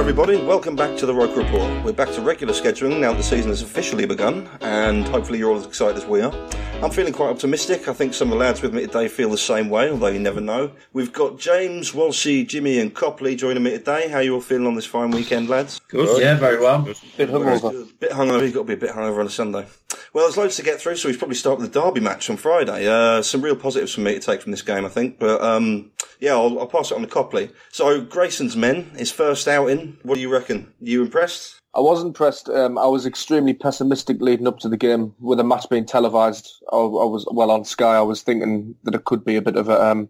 Everybody. Welcome back to the Roker Report. We're back to regular scheduling now that the season has officially begun, and hopefully you're all as excited as we are. I'm feeling quite optimistic. I think some of the lads with me today feel the same way, although you never know. We've got James, Walshy, Jimmy, and Copley joining me today. How you all feeling on this fine weekend, lads? Good. Yeah, very well. Bit hungover. Bit hungover. You've got to be a bit hungover on a Sunday. Well, there's loads to get through, so we should probably start with the Derby match on Friday. Uh, some real positives for me to take from this game, I think. But um, yeah, I'll, I'll pass it on to Copley. So Grayson's men, his first outing. What do you reckon? You impressed? I was impressed. Um, I was extremely pessimistic leading up to the game with the match being televised. I, I was well on Sky. I was thinking that it could be a bit of a um,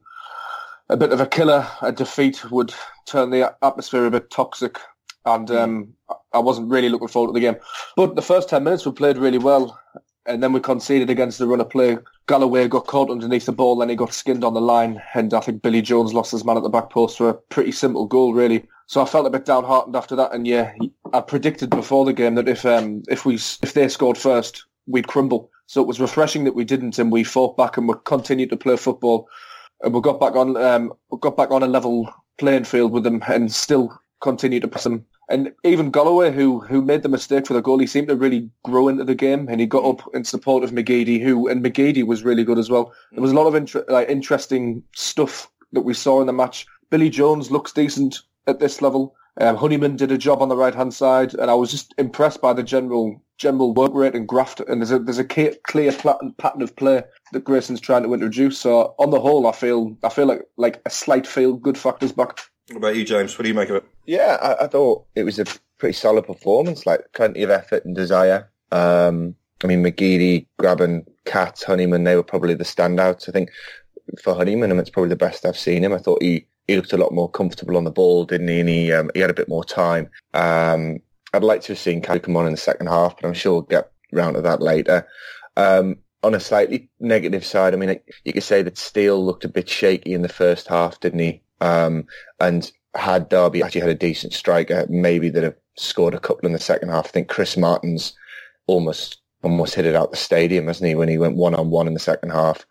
a bit of a killer. A defeat would turn the atmosphere a bit toxic, and um, I wasn't really looking forward to the game. But the first ten minutes we played really well, and then we conceded against the run of play. Galloway got caught underneath the ball, then he got skinned on the line, and I think Billy Jones lost his man at the back post for a pretty simple goal, really. So I felt a bit downhearted after that, and yeah, I predicted before the game that if um, if we if they scored first, we'd crumble. So it was refreshing that we didn't, and we fought back and we continued to play football, and we got back on um, got back on a level playing field with them, and still continued to press them. And even Galloway, who who made the mistake for the goal, he seemed to really grow into the game, and he got up in support of McGeady, who and McGeady was really good as well. There was a lot of inter- like interesting stuff that we saw in the match. Billy Jones looks decent at this level. Um, Honeyman did a job on the right hand side, and I was just impressed by the general general work rate and graft. And there's a there's a clear, pattern of play that Grayson's trying to introduce. So on the whole, I feel I feel like like a slight feel good factors back. What about you, James? What do you make of it? Yeah, I, I thought it was a pretty solid performance, like plenty of effort and desire. Um, I mean, McGeady, Grabban, Cat, Honeyman, they were probably the standouts. I think for Honeyman, it's probably the best I've seen him. I thought he, he looked a lot more comfortable on the ball, didn't he? And he, um, he had a bit more time. Um, I'd like to have seen Kelly come on in the second half, but I'm sure we'll get round to that later. Um, on a slightly negative side, I mean, you could say that Steele looked a bit shaky in the first half, didn't he? Um, and had Derby actually had a decent striker, maybe they'd have scored a couple in the second half. I think Chris Martin's almost almost hit it out the stadium, hasn't he, when he went one on one in the second half.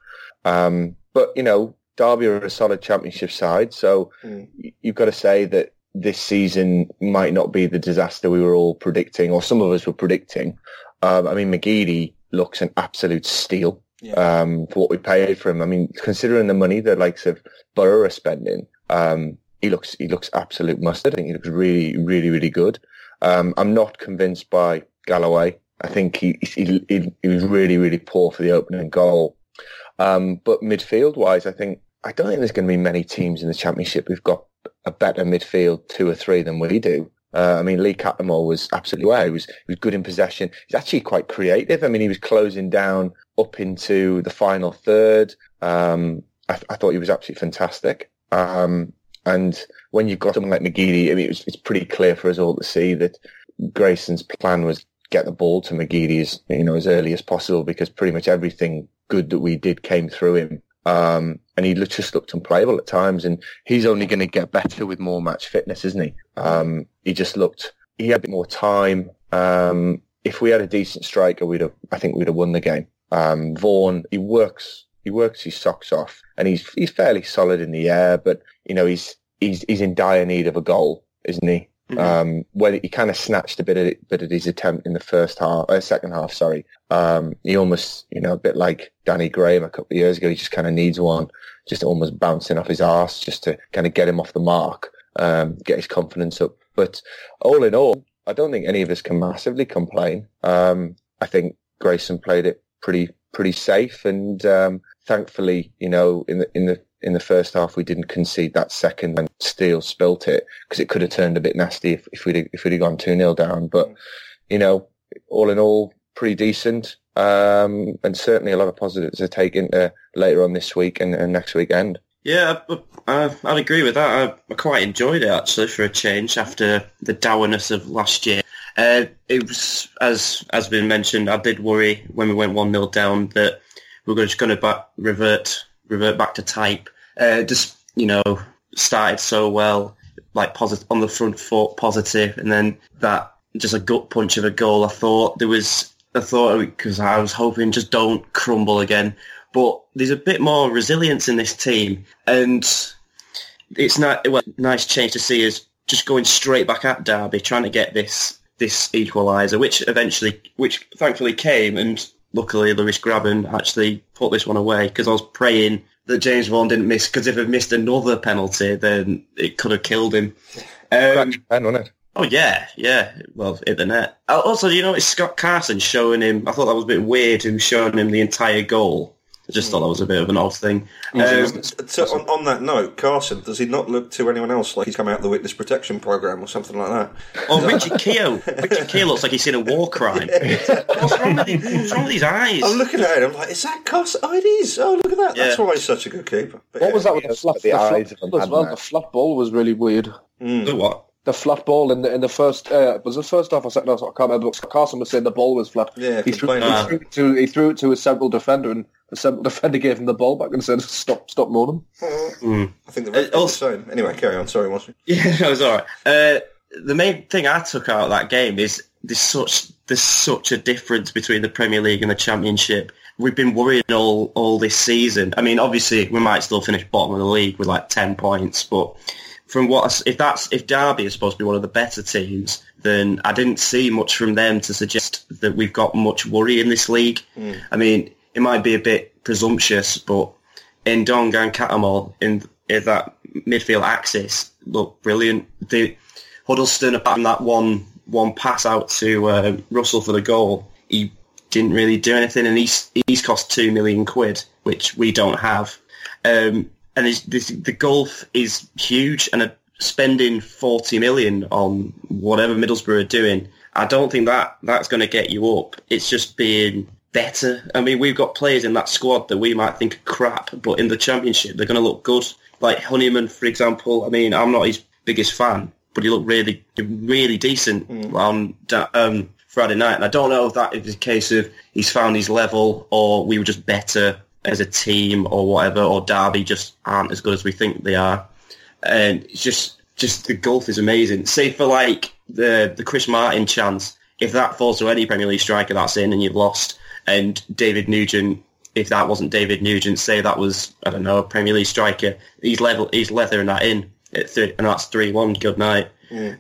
Um, but you know, Derby are a solid championship side, so mm. you've got to say that this season might not be the disaster we were all predicting, or some of us were predicting. Um, I mean, McGeady looks an absolute steal yeah. um, for what we paid for him. I mean, considering the money the likes of Borough are spending, um, he looks he looks absolute mustard. I think he looks really, really, really good. Um, I'm not convinced by Galloway. I think he, he, he, he was really, really poor for the opening goal. Um, but midfield wise, I think, I don't think there's going to be many teams in the championship who've got a better midfield two or three than we do. Uh, I mean, Lee Cattermole was absolutely well. He was, he was good in possession. He's actually quite creative. I mean, he was closing down up into the final third. Um, I, I, thought he was absolutely fantastic. Um, and when you've got someone like McGeady, I mean, it was, it's pretty clear for us all to see that Grayson's plan was get the ball to McGeady as, you know, as early as possible because pretty much everything good that we did came through him. Um, and he just looked unplayable at times and he's only going to get better with more match fitness, isn't he? Um, he just looked, he had a bit more time. Um, if we had a decent striker, we'd have, I think we'd have won the game. Um, Vaughan, he works, he works his socks off and he's, he's fairly solid in the air, but you know, he's, he's, he's in dire need of a goal, isn't he? Um, when he kind of snatched a bit of bit of his attempt in the first half, uh, second half, sorry. Um, he almost, you know, a bit like Danny Graham a couple of years ago. He just kind of needs one, just almost bouncing off his arse, just to kind of get him off the mark, um, get his confidence up. But all in all, I don't think any of us can massively complain. Um, I think Grayson played it pretty pretty safe, and um, thankfully, you know, in the in the in the first half we didn't concede that second when Steele spilt it because it could have turned a bit nasty if, if we'd if we'd have gone two 0 down. But you know, all in all, pretty decent, um, and certainly a lot of positives to take into later on this week and, and next weekend. Yeah, I, I, I'd agree with that. I, I quite enjoyed it actually for a change after the dourness of last year. Uh, it was as has been mentioned. I did worry when we went one 0 down that were just going to back, revert revert back to type. Uh, just you know, started so well, like positive on the front foot, positive, and then that just a gut punch of a goal. I thought there was, I thought because I was hoping just don't crumble again, but there's a bit more resilience in this team, and it's not well, nice change to see us just going straight back at Derby, trying to get this this equaliser, which eventually, which thankfully came, and luckily Lewis Grabban actually put this one away because I was praying that James Vaughan didn't miss because if he missed another penalty, then it could have killed him. Um, pen, wasn't it? Oh yeah, yeah. Well, hit the net. Also, you know, it's Scott Carson showing him. I thought that was a bit weird. Him showing him the entire goal. I just thought that was a bit of an odd thing. Um, So on, on that note, Carson, does he not look to anyone else like he's come out of the witness protection program or something like that? oh, Richie Keogh. Richie Keogh looks like he's seen a war crime. What's wrong with him? What's wrong with his eyes? I'm looking at it. I'm like, is that Carson? Oh, it is. Oh, look at that. That's why he's such a good keeper. But What yeah. was that with the Yes, flat, the the eyes of ball as well? madman. The flat ball was really weird. The what? The flat ball in the in the first uh, was the first half or second half. I can't remember. But Carson was saying the ball was flat. Yeah, he threw, he, threw it to, he threw it to a central defender, and the central defender gave him the ball back and said, "Stop, stop moaning." I think the ref Uh, did the same. Anyway, carry on. Sorry, Mossy. Yeah, that was all right. Uh, the main thing I took out of that game is there's such there's such a difference between the Premier League and the Championship. We've been worrying all all this season. I mean, obviously we might still finish bottom of the league with like ten points, but from what I s- if that's if Derby is supposed to be one of the better teams, then I didn't see much from them to suggest that we've got much worry in this league. I mean, it might be a bit presumptuous, but Ndong and Cattermole in, in that midfield axis look brilliant. The Huddlestone, apart from that one one pass out to uh, Russell for the goal, he didn't really do anything, and he's he's cost two million quid, which we don't have. Um, and this, the gulf is huge, and uh, spending forty million on whatever Middlesbrough are doing, I don't think that that's going to get you up. It's just being better. I mean, we've got players in that squad that we might think are crap, but in the championship they're going to look good. Like Honeyman, for example. I mean, I'm not his biggest fan, but he looked really, really decent on da- um, Friday night. And I don't know if that is a case of he's found his level, or we were just better as a team, or whatever, or Derby just aren't as good as we think they are. And it's just, just the gulf is amazing. Say for like the the Chris Martin chance, if that falls to any Premier League striker, that's in, and you've lost. And David Nugent, if that wasn't David Nugent, say that was I don't know a Premier League striker, he's level, he's leathering that in, at three, and that's three one. Good night.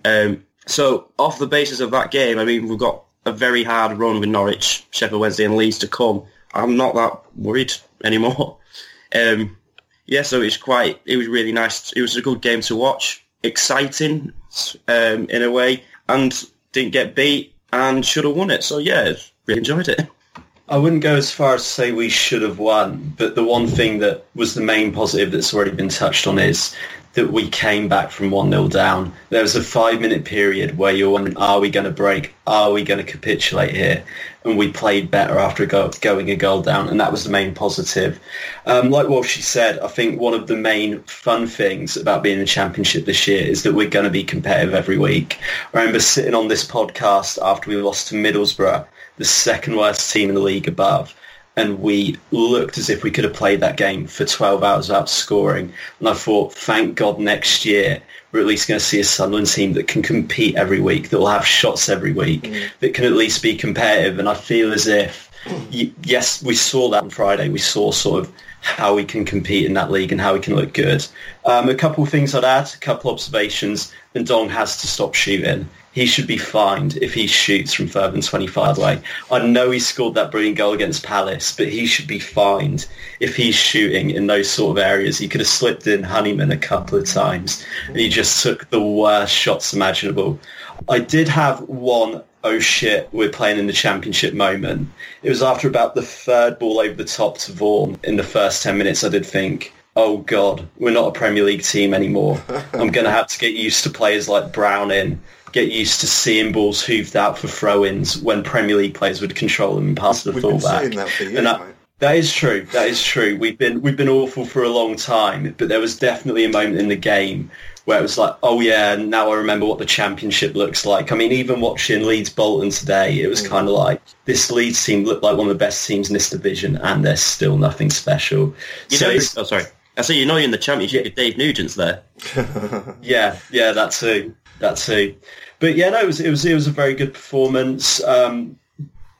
Um, so off the basis of that game, I mean we've got a very hard run with Norwich, Sheffield Wednesday, and Leeds to come. I'm not that worried anymore. Um, yeah, so it's quite. It was really nice. It was a good game to watch, exciting um, in a way, and didn't get beat and should have won it. So yeah, really enjoyed it. I wouldn't go as far as to say we should have won, but the one thing that was the main positive that's already been touched on is that we came back from 1-0 down. There was a five-minute period where you're wondering, are we going to break? Are we going to capitulate here? And we played better after go, going a goal down, and that was the main positive. Um, like what she said, I think one of the main fun things about being in the Championship this year is that we're going to be competitive every week. I remember sitting on this podcast after we lost to Middlesbrough, the second worst team in the league above, and we looked as if we could have played that game for 12 hours without scoring. And I thought, thank God next year we're at least going to see a Sunderland team that can compete every week, that will have shots every week, that can at least be competitive. And I feel as if, yes, we saw that on Friday. We saw sort of how we can compete in that league and how we can look good. Um, a couple of things I'd add, a couple observations, observations. Dong has to stop shooting. He should be fined if he shoots from further than 25 away. I know he scored that brilliant goal against Palace, but he should be fined if he's shooting in those sort of areas. He could have slipped in Honeyman a couple of times, and he just took the worst shots imaginable. I did have one oh shit, we're playing in the championship moment. It was after about the third ball over the top to Vaughan in the first 10 minutes I did think, oh God, we're not a Premier League team anymore. I'm going to have to get used to players like Browning, get used to seeing balls hooved out for throw-ins when Premier League players would control them and pass to the We've fullback. been saying that for years, And mate. that is true. That is true. We've been we've been awful for a long time, but there was definitely a moment in the game where it was like, oh yeah, now I remember what the championship looks like. I mean, even watching Leeds Bolton today, it was mm. kind of like this Leeds team looked like one of the best teams in this division, and they're still nothing special. You so know, it's- oh, sorry. I see you know you're in the championship with Dave Nugent's there. yeah, yeah, that too, that too. But yeah, no, it was it was it was a very good performance. Um,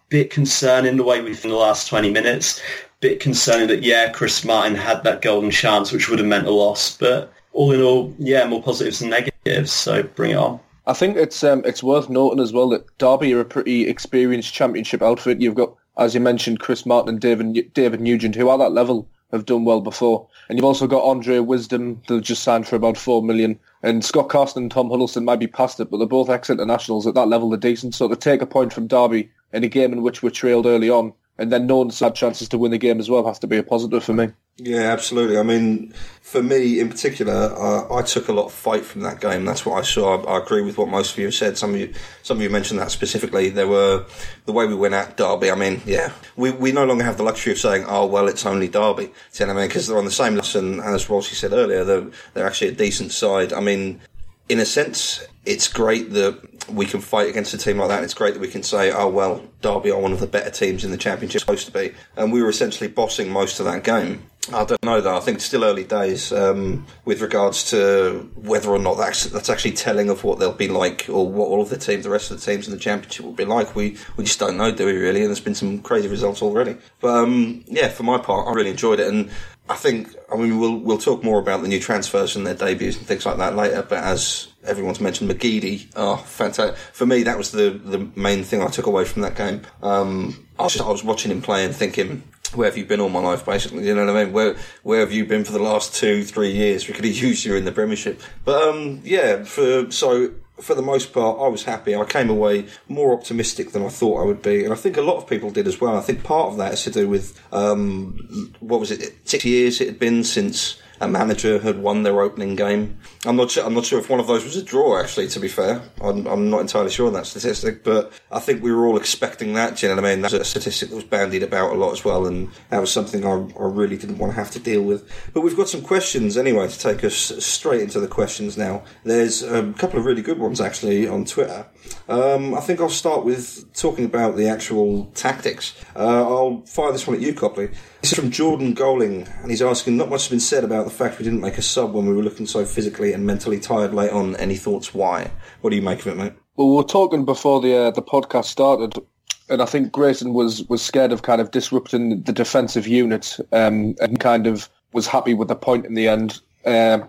bit concerning the way we've in the last twenty minutes. Bit concerning that yeah, Chris Martin had that golden chance, which would have meant a loss. But all in all, yeah, more positives than negatives. So bring it on. I think it's um, it's worth noting as well that Derby are a pretty experienced championship outfit. You've got, as you mentioned, Chris Martin and David David Nugent, who are that level have done well before, and you've also got Andre Wisdom they've just signed for about four million, and Scott Carson and Tom Huddlestone might be past it, but they're both ex-internationals at that level. They're decent, so to take a point from Derby in a game in which we're trailed early on, and then no one's had chances to win the game as well, has to be a positive for me. Yeah, absolutely. I mean, for me in particular, uh, I took a lot of fight from that game. That's what I saw. I, I agree with what most of you have said. Some of you, some of you mentioned that specifically. There were the way we went at Derby. I mean, yeah, we we no longer have the luxury of saying, "Oh, well, it's only Derby." You know what I mean? Because they're on the same lesson as Rossi said earlier. They're they're actually a decent side. I mean, in a sense, it's great that we can fight against a team like that. And it's great that we can say, oh, well, Derby are one of the better teams in the Championship, supposed to be. And we were essentially bossing most of that game. I don't know, though. I think it's still early days um, with regards to whether or not that's, that's actually telling of what they'll be like or what all of the teams, the rest of the teams in the Championship will be like. We, we just don't know, do we, really? And there's been some crazy results already. But, um, yeah, for my part, I really enjoyed it. And I think, I mean, we'll we'll talk more about the new transfers and their debuts and things like that later. But as everyone's mentioned, McGeady, oh, fantastic! For me, that was the the main thing I took away from that game. Um, I was just, I was watching him play and thinking, where have you been all my life, basically? You know what I mean? Where where have you been for the last two, three years? We could have used you in the Premiership. But um, yeah, for so for the most part, I was happy. I came away more optimistic than I thought I would be, and I think a lot of people did as well. I think part of that is to do with um, what was it? Six years it had been since a manager had won their opening game. I'm not sure. I'm not sure if one of those was a draw. Actually, to be fair, I'm, I'm not entirely sure on that statistic, but I think we were all expecting that. Do you know what I mean? That's a statistic that was bandied about a lot as well, and that was something I, I really didn't want to have to deal with. But we've got some questions anyway to take us straight into the questions now. There's a couple of really good ones actually on Twitter. Um, I think I'll start with talking about the actual tactics. Uh, I'll fire this one at you, Copley. This is from Jordan Goling, and he's asking, not much has been said about the fact we didn't make a sub when we were looking so physically and mentally tired late on. Any thoughts why? What do you make of it, mate? Well, we were talking before the uh, the podcast started, and I think Grayson was was scared of kind of disrupting the defensive unit, um, and kind of was happy with the point in the end. Um,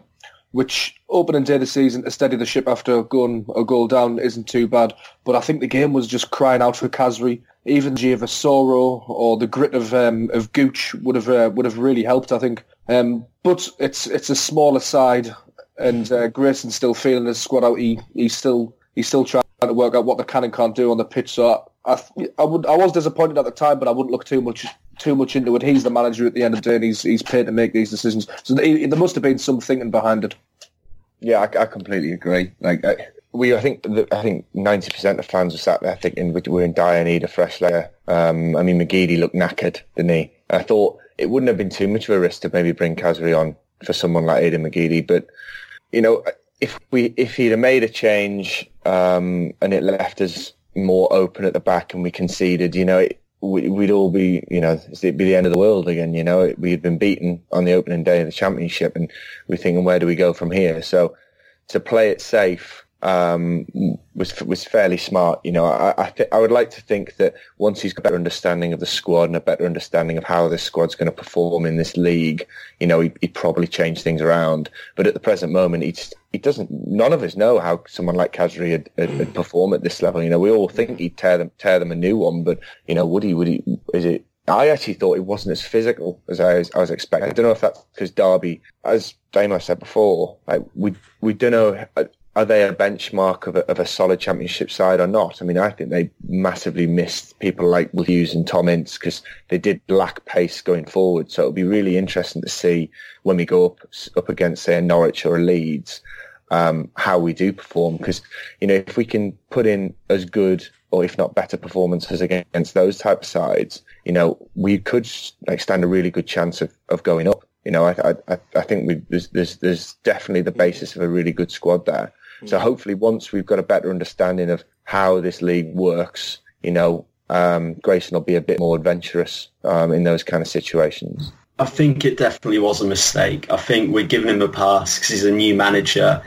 which opening day of the season to steady the ship after going a goal down isn't too bad. But I think the game was just crying out for Khazri. Even Joel Asoro or the grit of um, of Gooch would have uh, would have really helped. I think. Um, but it's it's a smaller side, and uh, Grayson's still feeling his squad out. He he's still he's still trying to work out what the can and can't do on the pitch. So I I would I was disappointed at the time, but I wouldn't look too much too much into it. He's the manager at the end of the day, and he's he's paid to make these decisions. So there must have been some thinking behind it. Yeah, I, I completely agree. Like I, we, I think that I think ninety percent of fans were sat there thinking we- we're in dire need of fresh layer. Um, I mean, McGeady looked knackered, didn't he? I thought it wouldn't have been too much of a risk to maybe bring Khazri on for someone like Aidan McGeady, but you know, if we if he'd have made a change um, and it left us more open at the back and we conceded, you know, it, we, we'd all be, you know, it'd be the end of the world again. You know, we had been beaten on the opening day of the championship, and we're thinking, where do we go from here? So to play it safe um, was was fairly smart. You know, I I, th- I would like to think that once he's got a better understanding of the squad and a better understanding of how this squad's going to perform in this league, you know, he, would probably change things around. But at the present moment, he he doesn't. None of us know how someone like Khazri would, perform at this level. You know, we all think he'd tear them tear them a new one, but you know, would he? Would he? Is it? I actually thought he wasn't as physical as I was, I was expecting. I don't know if that's because Derby, as Damo said before, like we we don't know are they a benchmark of a, of a solid championship side or not? I mean, I think they massively missed people like Will Hughes and Tom Ince because they did lack pace going forward. So it'll be really interesting to see when we go up up against say a Norwich or a Leeds um, how we do perform. Because you know, if we can put in as good or if not better performances against those type of sides, you know, we could like stand a really good chance of, of going up. You know, I I, I think we, there's, there's there's definitely the basis of a really good squad there. So hopefully, once we've got a better understanding of how this league works, you know, um, Grayson will be a bit more adventurous um, in those kind of situations. I think it definitely was a mistake. I think we're giving him a pass because he's a new manager.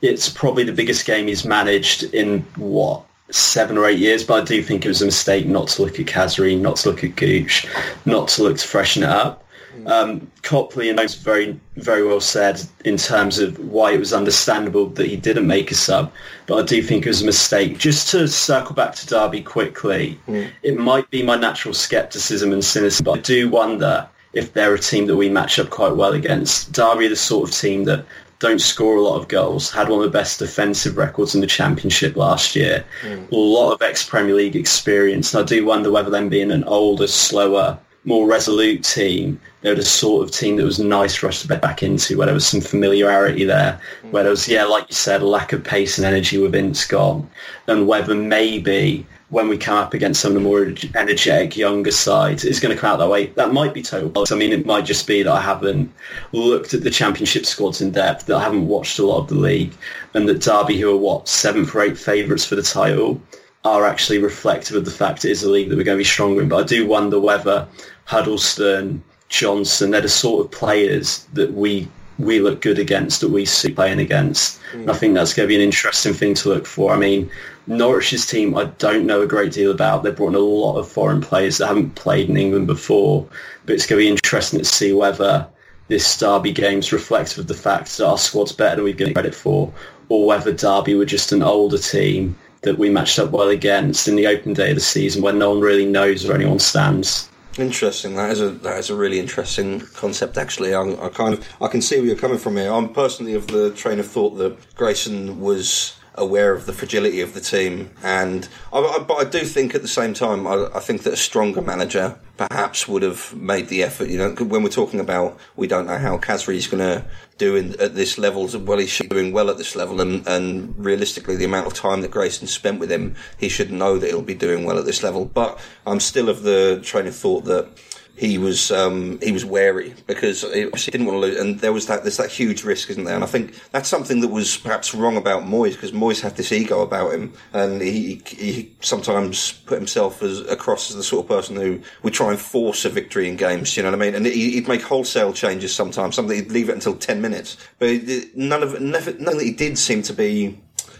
It's probably the biggest game he's managed in what seven or eight years, but I do think it was a mistake not to look at Khazri, not to look at Gooch, not to look to freshen it up. Um, Copley and those very, very well said in terms of why it was understandable that he didn't make a sub, but I do think it was a mistake. Just to circle back to Derby quickly, mm. it might be my natural scepticism and cynicism, but I do wonder if they're a team that we match up quite well against. Derby are the sort of team that don't score a lot of goals, had one of the best defensive records in the championship last year, mm. a lot of ex-Premier League experience. And I do wonder whether them being an older, slower, more resolute team, they were the sort of team that was nice for us to bet back into, where there was some familiarity there, where there was, yeah, like you said, a lack of pace and energy within Scott, and whether maybe when we come up against some of the more energetic younger sides, it's going to come out that way. That might be total. I mean, it might just be that I haven't looked at the championship squads in depth, that I haven't watched a lot of the league, and that Derby, who are what seventh or eighth favourites for the title, are actually reflective of the fact it is a league that we're going to be stronger in. But I do wonder whether Huddlestone, Johnson, they're the sort of players that we we look good against, that we see playing against. Mm. I think that's going to be an interesting thing to look for. I mean, Norwich's team, I don't know a great deal about. They've brought in a lot of foreign players that haven't played in England before, but it's going to be interesting to see whether this Derby game's reflective of the fact that our squad's better than we've given credit for, or whether Derby were just an older team that we matched up well against in the open day of the season when no one really knows where anyone stands. Interesting. That is a that is a really interesting concept. Actually, I, I kind of I can see where you're coming from here. I'm personally of the train of thought that Grayson was aware of the fragility of the team. And I, I, but I do think at the same time, I, I, think that a stronger manager perhaps would have made the effort. You know, when we're talking about we don't know how Khazri is going to do in, at this level. Well, he's doing well at this level, and, and realistically, the amount of time that Grayson spent with him, he should know that he'll be doing well at this level. But I'm still of the train of thought that he was um, he was wary because he didn't want to lose, and there was that there's that huge risk, isn't there? And I think that's something that was perhaps wrong about Moyes because Moyes had this ego about him, and he he sometimes put himself as across as the sort of person who would try and force a victory in games. You know what I mean? And he'd make wholesale changes sometimes. Something he'd leave it until ten minutes, but none of none that he did seem to be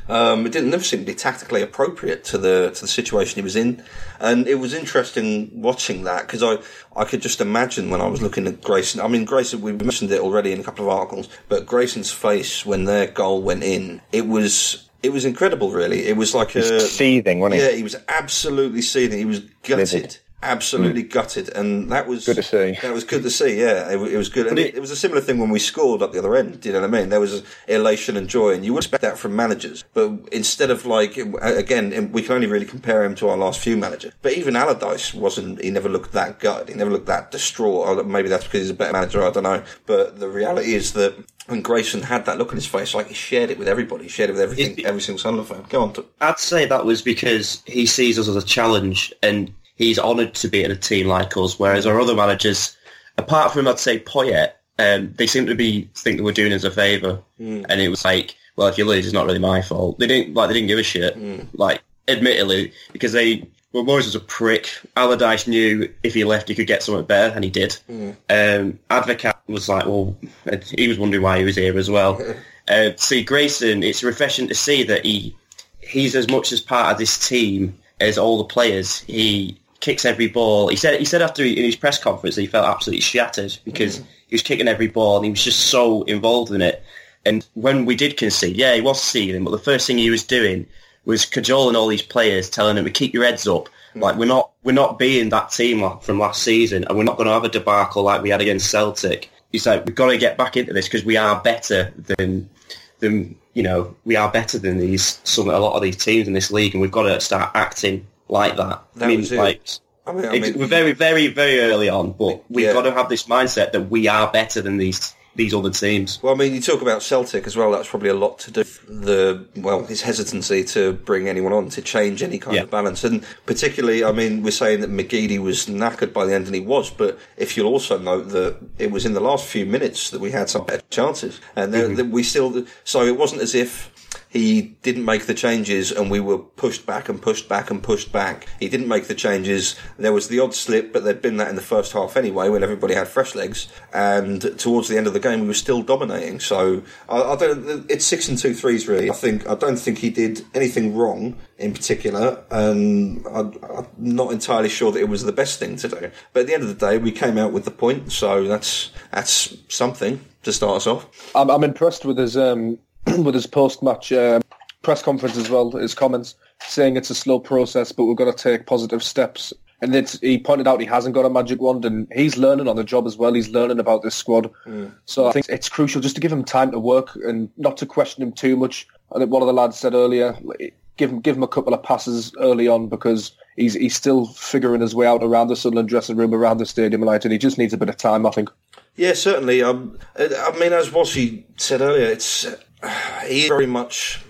um, it didn't never seem to be tactically appropriate to the to the situation he was in, and it was interesting watching that because I I could just imagine when I was looking at Grayson. I mean, Grayson we mentioned it already in a couple of articles, but Grayson's face when their goal went in, it was it was incredible. Really, it was like a seething. Wasn't it? yeah, he was absolutely seething. He was gutted. Livid absolutely mm. gutted, and that was good to see. That was good to see. Yeah, it, it was good, and it, it, was a similar thing when we scored at the other end. Do you know what I mean? There was elation and joy, and you would expect that from managers, but instead of like again, we can only really compare him to our last few managers. But even Allardyce wasn't. He never looked that gutted. He never looked that distraught. Or maybe that's because he's a better manager. I don't know. But the reality is that. And Grayson had that look on his face, like he shared it with everybody. He shared it with everything, every single Sunderland fan. Go on. To- I'd say that was because he sees us as a challenge, and he's honoured to be in a team like us. Whereas our other managers, apart from I'd say Poyet, um, they seem to be think that we're doing us a favour, mm. and it was like, well, if you lose, it's not really my fault. They didn't like they didn't give a shit. Mm. Like, admittedly, because they well, Moyes was a prick. Allardyce knew if he left, he could get something better, and he did. Mm. Um, Advocat was like, well, he was wondering why he was here as well. Uh, see, Grayson, it's refreshing to see that he he's as much as part of this team as all the players. He kicks every ball. He said he said after in his press conference that he felt absolutely shattered because mm. he was kicking every ball and he was just so involved in it. And when we did concede, yeah, he was seething, but the first thing he was doing was cajoling all these players, telling them to keep your heads up. Mm. Like we're not we're not being that team from last season, and we're not going to have a debacle like we had against Celtic. He's like, we've got to get back into this because we are better than than you know we are better than these some a lot of these teams in this league, and we've got to start acting like that. That I mean, like I mean, I mean- we're very, very, very early on, but we've Yeah. got to have this mindset that we are better than these these other teams. Well, I mean, you talk about Celtic as well. That's probably a lot to do with the well, his hesitancy to bring anyone on to change any kind Yeah. of balance, and particularly, I mean, we're saying that McGeady was knackered by the end, and he was. But if you'll also note that it was in the last few minutes that we had some better chances, and mm-hmm. that we still. So it wasn't as if he didn't make the changes and we were pushed back and pushed back and pushed back. He didn't make the changes. There was the odd slip, but there'd been that in the first half anyway when everybody had fresh legs. And towards the end of the game, we were still dominating. So I, I don't. It's six and two threes really. I think I don't think he did anything wrong in particular, and I, I'm not entirely sure that it was the best thing to do. But at the end of the day, we came out with the point, so that's that's something to start us off. I'm, I'm impressed with his um, with his post match um, press conference as well. His comments saying it's a slow process, but we've got to take positive steps. And it's, he pointed out he hasn't got a magic wand, and he's learning on the job as well. He's learning about this squad, so I think it's crucial just to give him time to work and not to question him too much. I think one of the lads said earlier, give him give him a couple of passes early on because he's he's still figuring his way out around the Sunderland dressing room, around the stadium, and and he just needs a bit of time. I think. Yeah, certainly. Um, I mean, as Wossi said earlier, it's he's very much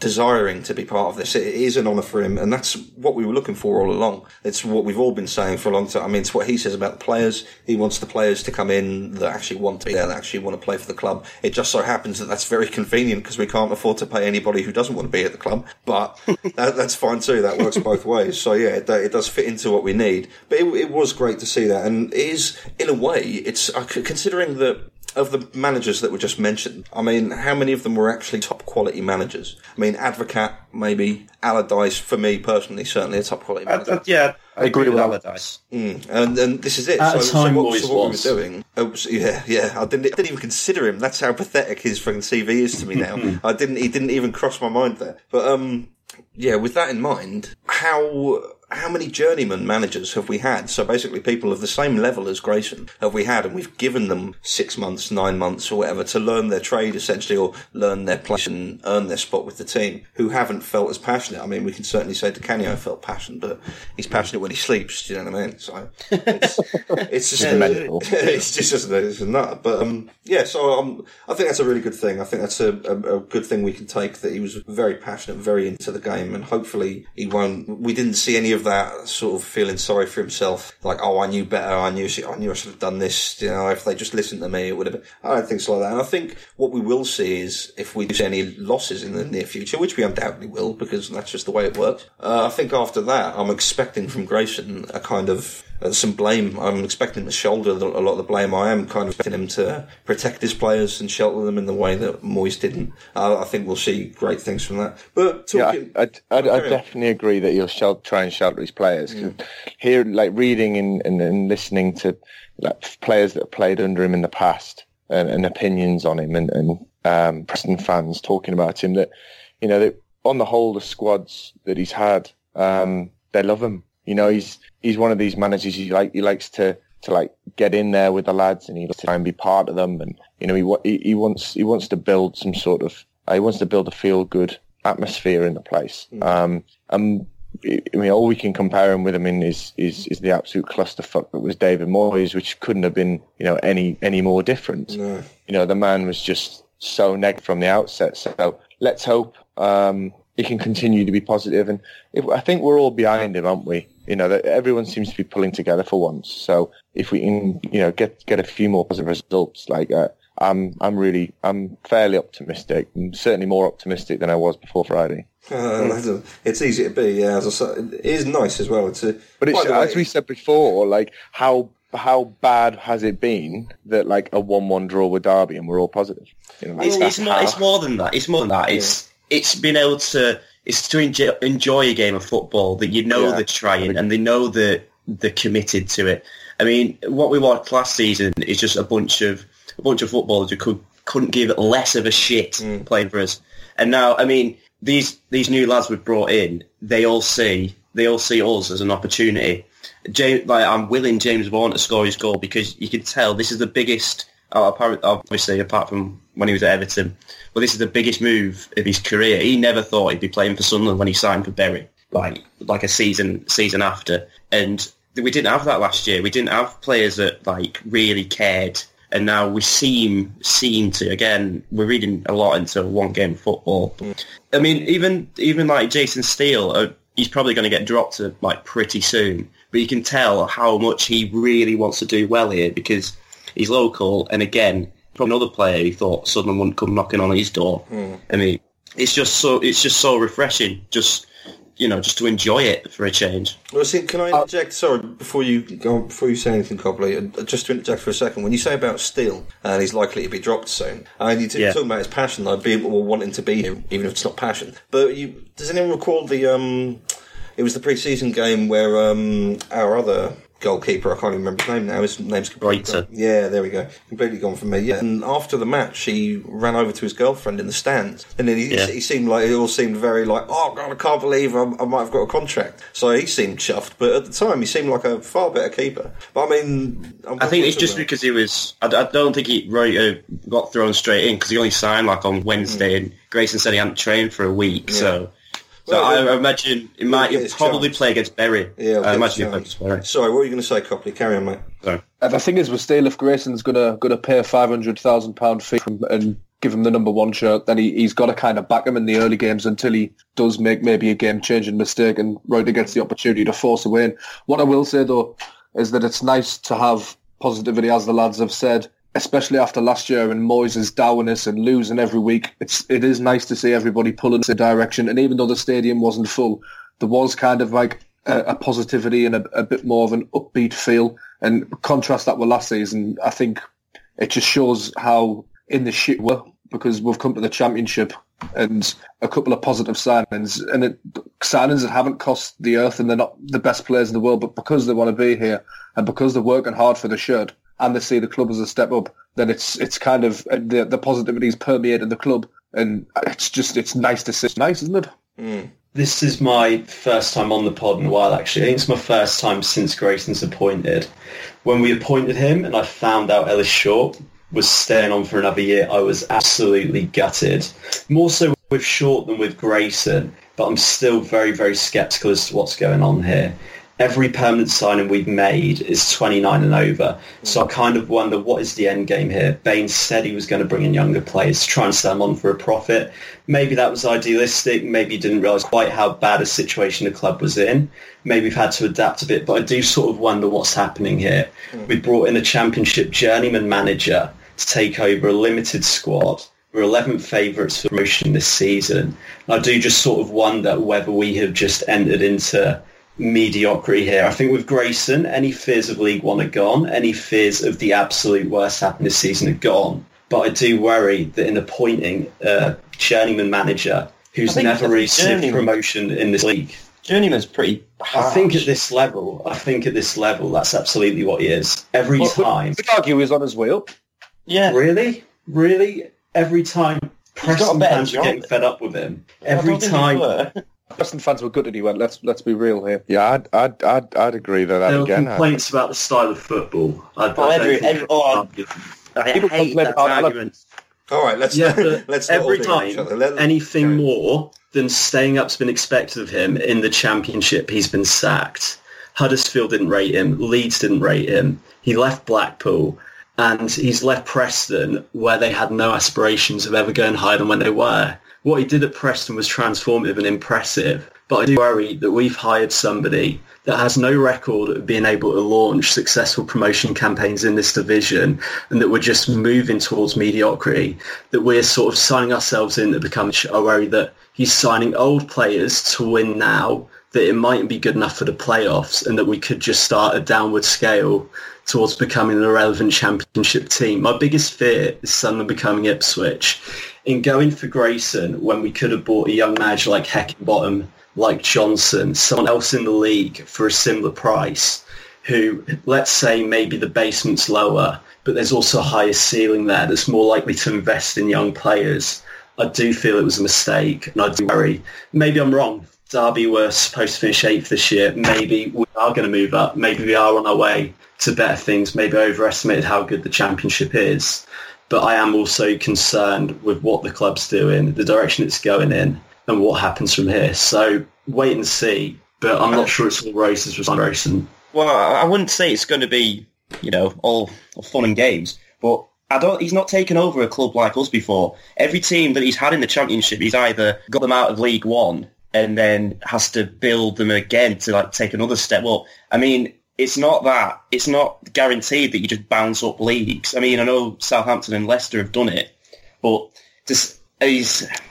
desiring to be part of this. It is an honour for him, and that's what we were looking for all along. It's what we've all been saying for a long time. I mean, it's what he says about the players. He wants the players to come in that actually want to be there, that actually want to play for the club. It just so happens that that's very convenient because we can't afford to pay anybody who doesn't want to be at the club. But that, that's fine too. That works both ways. So yeah, it, it does fit into what we need. But it, it was great to see that, and it is in a way, it's uh, considering that of the managers that were just mentioned, I mean, how many of them were actually top quality managers? I mean, Advocat, maybe Allardyce, for me personally, certainly a top quality I, manager. I, yeah, I, agree agree with with Allardyce. Mm, and and this is it. At so, a so what, so what we were doing, oh, oops, yeah, yeah. I didn't, didn't even consider him. That's how pathetic his fucking CV is to me now. Mm-hmm. I didn't. He didn't even cross my mind there. But um, yeah. With that in mind, how how many journeyman managers have we had? So basically, people of the same level as Grayson have we had, and we've given them six months, nine months, or whatever to learn their trade essentially, or learn their place and earn their spot with the team. Who haven't felt as passionate. I mean, we can certainly say Di Canio felt passionate, but he's passionate when he sleeps. Do you know what I mean? So it's, it's just it's just just it's a nut. But um, yeah, so um, I think that's a really good thing. I think that's a, a, a good thing we can take that he was very passionate, very into the game, and hopefully he won't. We didn't see any of that sort of feeling sorry for himself, like oh I knew better, I knew I knew I should have done this. You know, if they just listened to me, it would have. been... I don't think so like that. And I think what we will see is if we see any losses in the near future, which we undoubtedly will, because that's just the way it works. Uh, I think after that, I'm expecting from Grayson a kind of some blame. I'm expecting him to shoulder a lot of the blame. I am kind of expecting him to protect his players and shelter them in the way that Moyes didn't. Uh, I think we'll see great things from that. But Yeah, I, I, I, I definitely agree that he'll shel- try and shelter his players. 'Cause Here, like reading and, and, and listening to like players that have played under him in the past and, and opinions on him, and, and um, Preston fans talking about him, that you know, that on the whole, the squads that he's had, um, they love him. You know, he's he's one of these managers. He like he likes to to like get in there with the lads, and he likes to try and be part of them. And you know, he he, he wants he wants to build some sort of uh, he wants to build a feel good atmosphere in the place. Um, and I mean, all we can compare him with him in is, is, is the absolute clusterfuck that was David Moyes, which couldn't have been, you know, any, any more different. You know, the man was just so negative from the outset. So let's hope, um, he can continue to be positive. And if, I think we're all behind him, aren't we? You know, that everyone seems to be pulling together for once. So if we can, you know, get, get a few more positive results, like, uh, I'm, I'm really, I'm fairly optimistic. I'm certainly more optimistic than I was before Friday. uh, it's easy to be. Yeah, as I said, it is nice as well. It's a, But it's, by way- as we said before, like how how bad has it been that like a one-one draw with Derby and we're all positive? You know, like, It's, that's it's more. It's more than that. It's more than that. It's it's been able to. It's to enjoy, enjoy a game of football that you know Yeah. they're trying and they know that they're committed to it. I mean, what we watched last season is just a bunch of a bunch of footballers who could couldn't give less of a shit Mm. playing for us. And now, I mean, these these new lads we've brought in, they all see they all see us as an opportunity. James, like I'm willing James Vaughan to score his goal because you can tell this is the biggest. Oh, Obviously, apart from when he was at Everton, but this is the biggest move of his career. He never thought he'd be playing for Sunderland when he signed for Bury, like like a season season after. And we didn't have that last year. We didn't have players that like really cared. And now we seem seem to again. We're reading a lot into one game football. I mean, even even like Jason Steele, uh, he's probably going to get dropped to like pretty soon. But you can tell how much he really wants to do well here because he's local. And again, from another player, he thought Sunderland wouldn't come knocking on his door. I mean, it's just so it's just so refreshing. Just you know, just to enjoy it for a change. Well, see, can I interject? Sorry, before you go, before you say anything, Copley, uh, just to interject for a second. When you say about Steele and he's likely to be dropped soon, and you're Yeah. talking about his passion, like being or wanting to be here, even if it's not passion. But you, does anyone recall the? um It was the pre-season game where um our other goalkeeper, I can't even remember his name now. His name's completely Yeah, there we go. Completely gone from me. Yeah. And after the match, he ran over to his girlfriend in the stands, and then he, Yeah. he seemed like it all seemed very like, oh god, I can't believe I'm, I might have got a contract. So he seemed chuffed, but at the time he seemed like a far better keeper. But I mean, I'm I think it's just about- because he was. I, I don't think he right, uh, got thrown straight in because he only signed like on Wednesday, and Grayson said he hadn't trained for a week. So, so Well, I. I imagine it might get he'll probably chance. play against Bury. Yeah, I'll I uh, get imagine his he'll play against Bury. Sorry, what were you going to say, Copley? Carry on, mate. So, And uh, the thing is with Steele, if Grayson's gonna gonna pay a five hundred thousand pound fee from, and give him the number one shirt, then he, he's got to kind of back him in the early games until he does make maybe a game changing mistake and Ruiter gets the opportunity to force a win. What I will say though is that it's nice to have positivity, as the lads have said, especially after last year and Moyes' dourness and losing every week. It's it is nice to see everybody pulling in the direction. And even though the stadium wasn't full, there was kind of like a, a positivity and a, a bit more of an upbeat feel. And contrast that with last season, I think it just shows how in the shit we're because we've come to the championship and a couple of positive signings and it, signings that haven't cost the earth and they're not the best players in the world, but because they want to be here and because they're working hard for the shirt and they see the club as a step up, then it's it's kind of uh, the the positivity is permeating the club and it's just it's nice to see. Nice, isn't it? Mm. This is my first time on the pod in a while, actually. I think it's my first time since Grayson's appointed. When we appointed him and I found out Ellis Short was staying on for another year, I was absolutely gutted. More so with Short than with Grayson, but I'm still very, very sceptical as to what's going on here. Every permanent signing we've made is 29 and over. So I kind of wonder what is the end game here. Baines said he was going to bring in younger players to try and sell them on for a profit. Maybe that was idealistic. Maybe he didn't realise quite how bad a situation the club was in. Maybe we've had to adapt a bit. But I do sort of wonder what's happening here. Hmm. We brought in a championship journeyman manager to take over a limited squad. We're 11th favourites for promotion this season. And I do just sort of wonder whether we have just entered into mediocrity here. I think with Grayson, any fears of League One are gone. Any fears of the absolute worst happening this season are gone. But I do worry that in appointing a journeyman manager who's never the really sniffed journeyman- promotion in this league, Journeyman's pretty. I think at this level, I think at this level, that's absolutely what he is. Every Well, time. I'd argue he's on his wheel. yeah. Really? Really? Every time Preston fans are getting fed up with him. Every don't think they time were. Preston fans were gutted he went. Let's let's be real here. Yeah, I'd, I'd, I'd, I'd agree that that there were again. complaints about the style of football. I, I Oh, don't every- every- oh, I- I People hate complain that about Alan. argument. All right, let's Yeah, but let's not every all pick time. Let- anything carry more than staying up's been expected of him in the championship, he's been sacked. Huddersfield didn't rate him. Leeds didn't rate him. He left Blackpool and he's left Preston where they had no aspirations of ever going higher than when they were. What he did at Preston was transformative and impressive, but I do worry that we've hired somebody that has no record of being able to launch successful promotion campaigns in this division and that we're just moving towards mediocrity, that we're sort of signing ourselves in to become, I worry that he's signing old players to win now that it mightn't be good enough for the playoffs and that we could just start a downward scale towards becoming an irrelevant championship team. My biggest fear is Sunderland becoming Ipswich. In going for Grayson when we could have bought a young manager like Heckingbottom, like Johnson, someone else in the league for a similar price who, let's say maybe the basement's lower, but there's also a higher ceiling there that's more likely to invest in young players. I do feel it was a mistake and I do worry. Maybe I'm wrong. Derby were supposed to finish eighth this year. Maybe we are going to move up. Maybe we are on our way to better things. Maybe I overestimated how good the championship is. But I am also concerned with what the club's doing, the direction it's going in, and what happens from here. So wait and see. But I'm not sure it's all roses with. Well, I wouldn't say it's going to be, you know, all, all fun and games, but I don't. He's not taken over a club like us before. Every team that he's had in the championship, he's either got them out of League One and then has to build them again to like take another step up. I mean, it's not that. It's not guaranteed that you just bounce up leagues. I mean, I know Southampton and Leicester have done it, but to,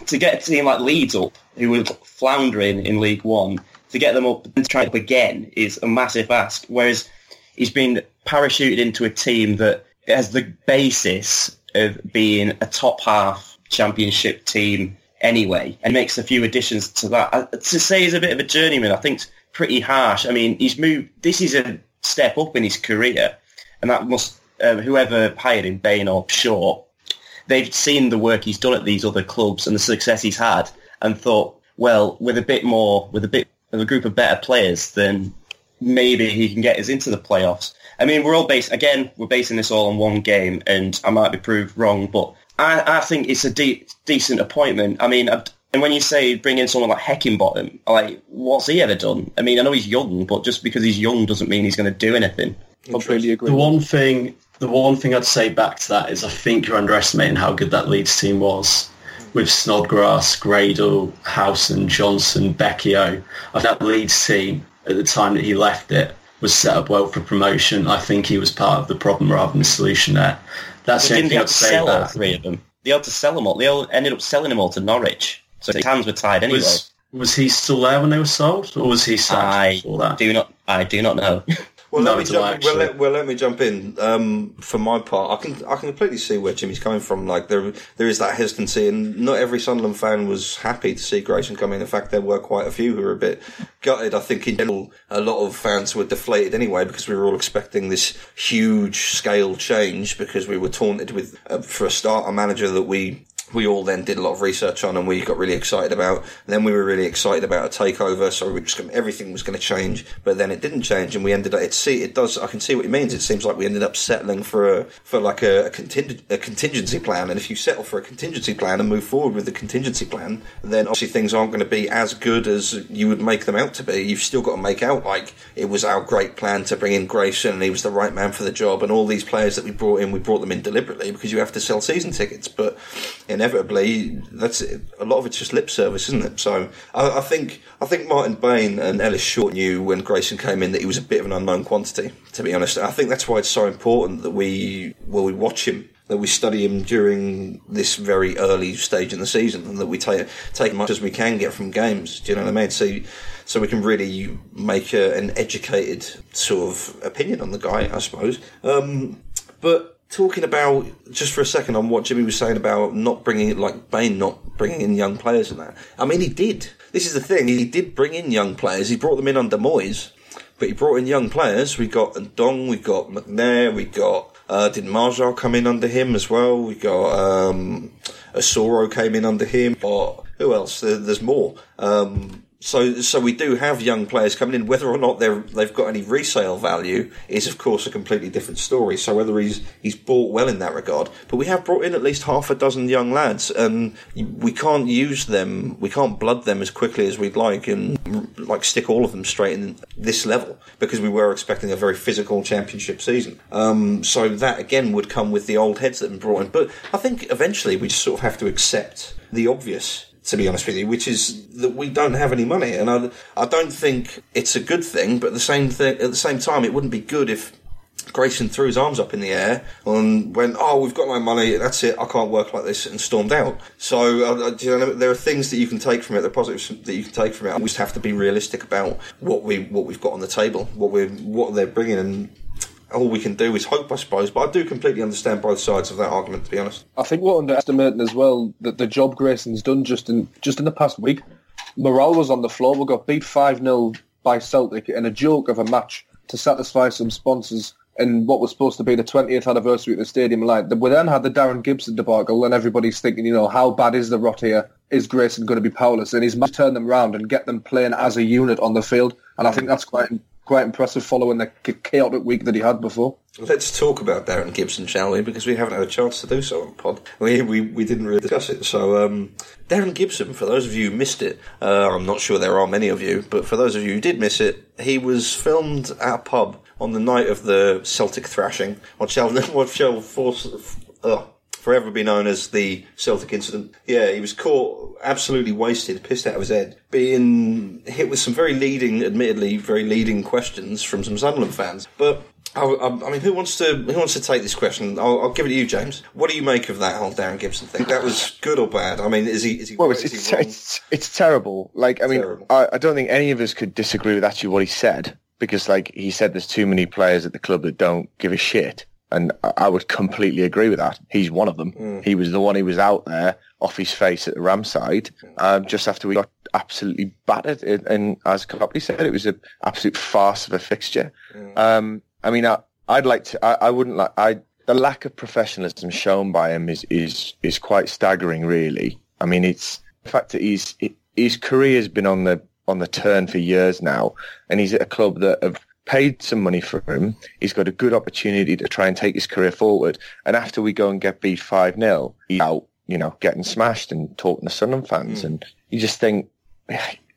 to get a team like Leeds up, who were floundering in League One, to get them up and try up again is a massive ask. Whereas he's been parachuted into a team that has the basis of being a top half championship team anyway, and makes a few additions to that. Uh, to say he's a bit of a journeyman, I think, pretty harsh. I mean, he's moved. This is a step up in his career, and that must um, whoever hired him, Bain or Shaw, they've seen the work he's done at these other clubs and the success he's had, and thought, well, with a bit more, with a bit of a group of better players, then maybe he can get us into the playoffs. I mean, we're all based again. We're basing this all on one game, and I might be proved wrong, but I, I think it's a de- decent appointment. I mean, I've, and when you say bring in someone like Heckingbottom, like what's he ever done? I mean, I know he's young, but just because he's young doesn't mean he's going to do anything. I completely agree. The one thing, the one thing I'd say back to that is I think you're underestimating how good that Leeds team was with Snodgrass, Gradel, Howson, Johnson, Becchio. I think that Leeds team at the time that he left it was set up well for promotion. I think he was part of the problem rather than the solution there. That's They the didn't only thing I'd to say sell all three of them. They had to sell them all. They all ended up selling them all to Norwich, so his hands were tied anyway. Was, was he still there when they were sold, or was he sacked I before that? do not. I do not know. Well, No, let me jump. I, well, let, well, let me jump in. Um, for my part, I can I can completely see where Jimmy's coming from. Like there there is that hesitancy, and not every Sunderland fan was happy to see Grayson come in. In fact, there were quite a few who were a bit gutted. I think in general, a lot of fans were deflated anyway because we were all expecting this huge scale change because we were taunted with, uh, for a start, a manager that we we all then did a lot of research on and we got really excited about. And then we were really excited about a takeover, so we just everything was going to change. But then it didn't change, and we ended up. It see, it does. I can see what it means. It seems like we ended up settling for a for like a, a, a contingency plan. And if you settle for a contingency plan and move forward with the contingency plan, then obviously things aren't going to be as good as you would make them out to be. You've still got to make out like it was our great plan to bring in Grayson, and he was the right man for the job. And all these players that we brought in, we brought them in deliberately because you have to sell season tickets. But inevitably, that's a lot of it's just lip service, isn't it? So I, I think I think Martin Bain and Ellis Short knew when Grayson came in that he was a bit of an unknown quantity. To be honest, I think that's why it's so important that we well we watch him. That we study him during this very early stage in the season, and that we take take as much as we can get from games. Do you know what I mean? So, so we can really make a, an educated sort of opinion on the guy, I suppose. Um, but talking about just for a second on what Jimmy was saying about not bringing like Bain not bringing in young players and that. I mean, he did. This is the thing. He did bring in young players. He brought them in under Moyes, but he brought in young players. We got Ndong, we got McNair, we got. Uh, did Marshall come in under him as well? We got um, Asoro came in under him. Or who else? There's more. Um, so, so we do have young players coming in. Whether or not they're, they've got any resale value is, of course, a completely different story. So whether he's he's bought well in that regard, but we have brought in at least half a dozen young lads, and we can't use them. We can't blood them as quickly as we'd like, and like stick all of them straight in this level because we were expecting a very physical championship season. Um, so that again would come with the old heads that have been brought in. But I think eventually we just sort of have to accept the obvious to be honest with you, which is that we don't have any money, and I, I don't think it's a good thing. But at the same thing, at the same time, it wouldn't be good if Grayson threw his arms up in the air and went, "Oh, we've got no money. That's it. I can't work like this," and stormed out. So uh, you know, there are things that you can take from it. The positives that you can take from it. We just have to be realistic about what we what we've got on the table, what we what they're bringing, and all we can do is hope, I suppose. But I do completely understand both sides of that argument, to be honest. I think we're underestimating as well that the job Grayson's done just in just in the past week. Morale was on the floor. We got beat five 0 by Celtic in a joke of a match to satisfy some sponsors in what was supposed to be the 20th anniversary of the stadium line. We then had the Darren Gibson debacle, and everybody's thinking, you know, how bad is the rot here? Is Grayson going to be powerless? And he's managed to turn them around and get them playing as a unit on the field. And I think that's quite quite impressive following the chaotic week that he had before. Let's talk about Darren Gibson, shall we? Because we haven't had a chance to do so on pod. We, we, we didn't really discuss it. So, um, Darren Gibson, for those of you who missed it, uh, I'm not sure there are many of you, but for those of you who did miss it, he was filmed at a pub on the night of the Celtic thrashing, what shall, what shall force, uh, forever be known as the Celtic incident. Yeah, he was caught absolutely wasted, pissed out of his head, being hit with some very leading, admittedly, very leading questions from some Sunderland fans. But I, I, mean, who wants to who wants to take this question? I'll, I'll, give it to you, James. What do you make of that whole Darren Gibson thing? That was good or bad? I mean, is he? Is he well, it's it's, it's, it's, terrible. Like, I mean, I, I don't think any of us could disagree with actually what he said because, like, he said there's too many players at the club that don't give a shit. And I would completely agree with that. He's one of them. Mm. He was the one who was out there off his face at the Ramside um, just after we got absolutely battered. And as Copley said, it was an absolute farce of a fixture. Mm. Um, I mean, I, would like to. I, I wouldn't like. I the lack of professionalism shown by him is is is quite staggering. Really. I mean, it's the fact that he's his career has been on the on the turn for years now, and he's at a club that have paid some money for him. He's got a good opportunity to try and take his career forward. And after we go and get beat 5 0, he's out, you know, getting smashed and talking to Sunderland fans. Mm. And you just think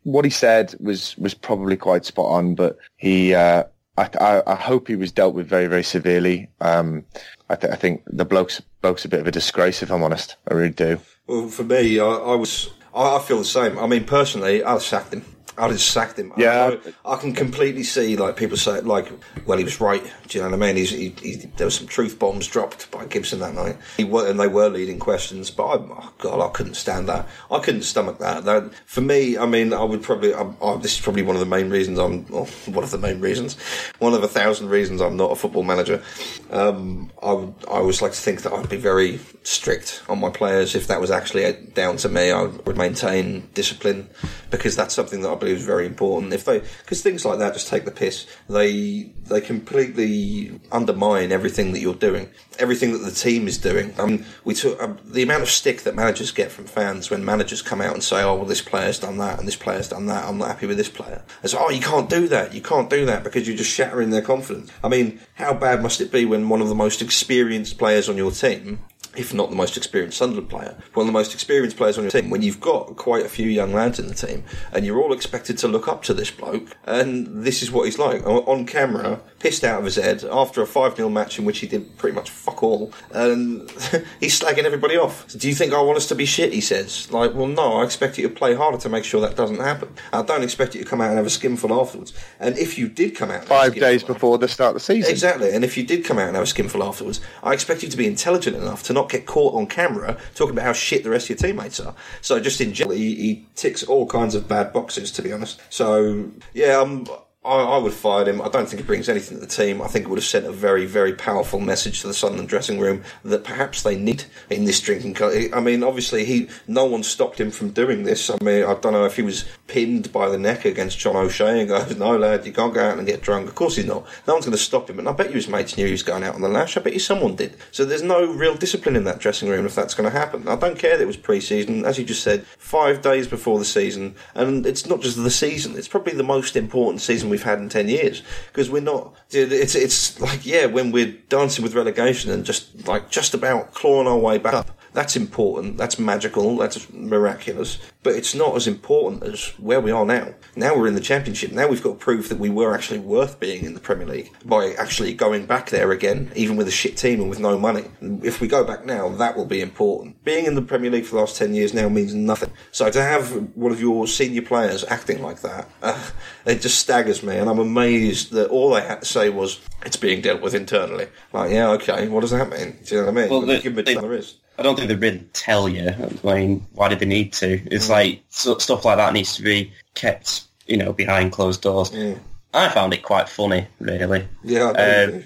what he said was, was probably quite spot on, but he, uh, I, I, I, hope he was dealt with very, very severely. Um, I, th- I, think the bloke's, bloke's a bit of a disgrace, if I'm honest. I really do. Well, for me, I, I was, I, feel the same. I mean, personally, I sacked him. I just sacked him. Yeah, I, I, can completely see like people say like, well, he was right. Do you know what I mean? He's, he, he, there were some truth bombs dropped by Gibson that night. He were, and they were leading questions, but I, oh God, I couldn't stand that. I couldn't stomach that. That for me, I mean, I would probably. I, I, this is probably one of the main reasons I'm. Well, one of the main reasons, one of a thousand reasons I'm not a football manager. Um, I would. I always like to think that I'd be very strict on my players. If that was actually down to me, I would maintain discipline because that's something that I believe is very important. If they, because things like that just take the piss. They they completely undermine everything that you're doing, everything that the team is doing. I mean, we took um, the amount of stick that managers get from fans when managers come out and say, "Oh, well, this player's done that and this player's done that. I'm not happy with this player." It's "Oh, you can't do that. You can't do that because you're just shattering their confidence." I mean, how bad must it be when one of the most experienced players on your team if not the most experienced Sunderland player, one of the most experienced players on your team, when you've got quite a few young lads in the team, and you're all expected to look up to this bloke, and this is what he's like on camera, pissed out of his head after a 5 0 match in which he did pretty much fuck all, and he's slagging everybody off. So do you think I want us to be shit? He says. Like, well, no, I expect you to play harder to make sure that doesn't happen. I don't expect you to come out and have a skinful afterwards. And if you did come out, five days before the start of the season, exactly. And if you did come out and have a skinful afterwards, I expect you to be intelligent enough to not get caught on camera talking about how shit the rest of your teammates are. So just in general, he, he ticks all kinds of bad boxes, to be honest. So yeah, I'm. I, I would have fired him. I don't think it brings anything to the team. I think it would have sent a very, very powerful message to the Sunderland dressing room that perhaps they need in this drinking. Co- I mean, obviously, he no one stopped him from doing this. I mean, I don't know if he was pinned by the neck against John O'Shea and goes, "No, lad, you can't go out and get drunk." Of course he's not. No one's going to stop him. And I bet you his mates knew he was going out on the lash. I bet you someone did. So there's no real discipline in that dressing room if that's going to happen. I don't care that it was pre-season, as you just said, five days before the season, and it's not just the season. It's probably the most important season we've had in 10 years. Because we're not it's it's like yeah when we're dancing with relegation and just like just about clawing our way back up That's important. That's magical. That's miraculous. But it's not as important as where we are now. Now we're in the Championship. Now we've got proof that we were actually worth being in the Premier League by actually going back there again, even with a shit team and with no money. If we go back now, that will be important. Being in the Premier League for the last 10 years now means nothing. So to have one of your senior players acting like that, uh, it just staggers me. And I'm amazed that all they had to say was, it's being dealt with internally. Like, yeah, okay, what does that mean? Do you know what I mean? Well, the- give them a they- time there is. I don't think they really tell you. I mean, why did they need to? It's like so, stuff like that needs to be kept, you know, behind closed doors. Yeah. I found it quite funny, really. Yeah, Um.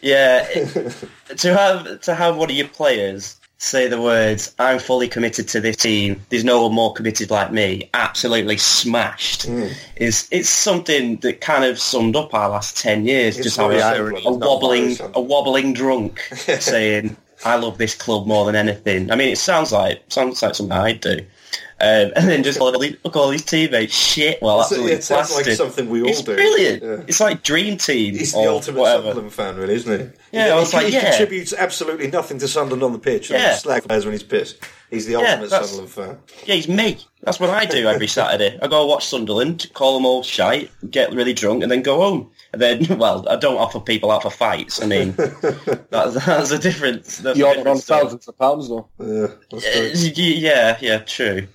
Yeah, to have to have one of your players say the words "I'm fully committed to this team." There's no one more committed like me. Absolutely smashed. Hmm. Is it's something that kind of summed up our last ten years. It's just how a, a wobbling a wobbling drunk saying "I love this club more than anything." I mean, it sounds like sounds like something I'd do. Um, and then just all these, look all these teammates shit. Well, absolutely it sounds like something we all it's do. brilliant. Yeah. It's like Dream Team. He's the ultimate whatever. Sunderland fan, really, isn't he? Yeah, he, I was he, like, he yeah. contributes absolutely nothing to Sunderland on the pitch. Yeah. slag players when he's pissed. He's the Yeah, ultimate that's- Sunderland fan. Yeah, he's me. That's what I do every Saturday. I go watch Sunderland, call them all shite, get really drunk, and then go home. And then, well, I don't offer people out for fights. I mean, that's, that's a difference. That's You're different on story. thousands of pounds though. Yeah, that's Uh, Yeah, yeah, true.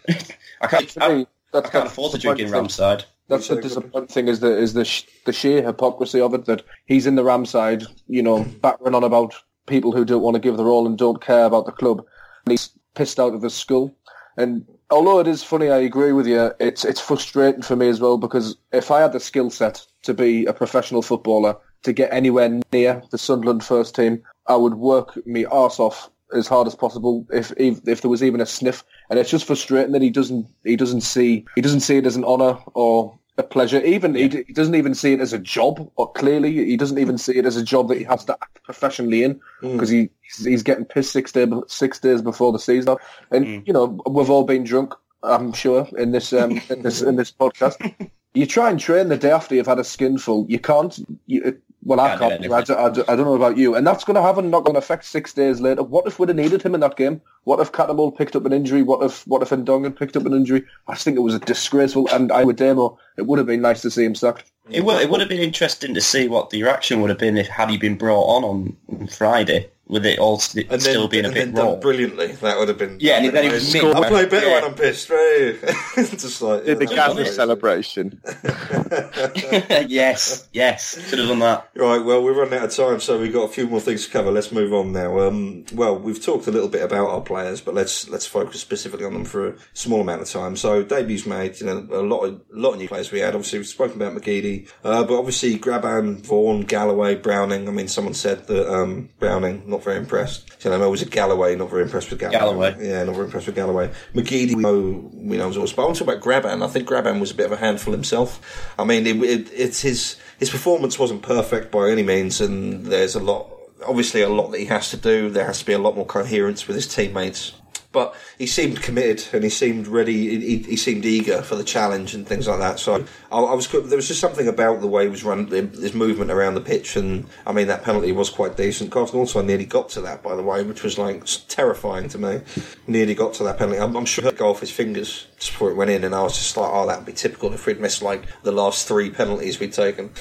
I can't. I, me, that's I can't afford to drink in. Ramside. That's the disappointing thing is the is the sh- the sheer hypocrisy of it that he's in the Ramside, you know, battering on about people who don't want to give their all and don't care about the club, and he's pissed out of the school. And although it is funny, I agree with you. It's it's frustrating for me as well because if I had the skill set to be a professional footballer to get anywhere near the Sunderland first team, I would work me arse off as hard as possible if, if if there was even a sniff. And it's just frustrating that he doesn't he doesn't see he doesn't see it as an honour or a pleasure. Even he, he doesn't even see it as a job. Or clearly, he doesn't even see it as a job that he has to act professionally in because he he's, he's getting pissed six days six days before the season. And you know we've all been drunk. I'm sure in this um, in this in this podcast. You try and train the day after you've had a skinful. You can't. You, well, I Can't do. I, I, I don't know about you, and that's going to have a knock-on effect six days later. What if we'd have needed him in that game? What if Cattermole picked up an injury? What if what if Ndongan picked up an injury? I just think it was a disgraceful, and I would demo. It would have been nice to see him sacked. It would, it would have been interesting to see what the reaction would have been if had he been brought on, on Friday, with it all st- And then, still being a bit then done raw. brilliantly. That would have been. Yeah, and then he amazing. was mint. I play better Yeah. when I'm pissed, right? Just like Did the yeah, Gazza celebration? yes, yes, should have done that. Right, well, we're running out of time, so we've got a few more things to cover. Let's move on now. Um, well, we've talked a little bit about our players, but let's let's focus specifically on them for a small amount of time. So debuts made, you know, a lot of a lot of new players we had. Obviously, we've spoken about McGeady, uh, but obviously Grabban, Vaughan, Galloway, Browning. I mean, someone said that um, Browning not very impressed. Know, was it Galloway? Not very impressed with Galloway. Galloway. Yeah, not very impressed with Galloway. McGeady, we know, was also. But I want to talk about Grabban. I think Grabban was a bit of a handful himself. I mean, it, it, it's his his performance wasn't perfect by any means, and there's a lot, obviously, a lot that he has to do. There has to be a lot more coherence with his teammates. But he seemed committed and he seemed ready. He, he seemed eager for the challenge and things like that. So I, I was. There was just something about the way he was run, his movement around the pitch, and I mean that penalty was quite decent. Carson also I nearly got to that, by the way, which was like terrifying to me. Nearly got to that penalty. I'm, I'm sure it go off his fingers before it went in, and I was just like, oh, that would be typical if we'd missed like the last three penalties we'd taken.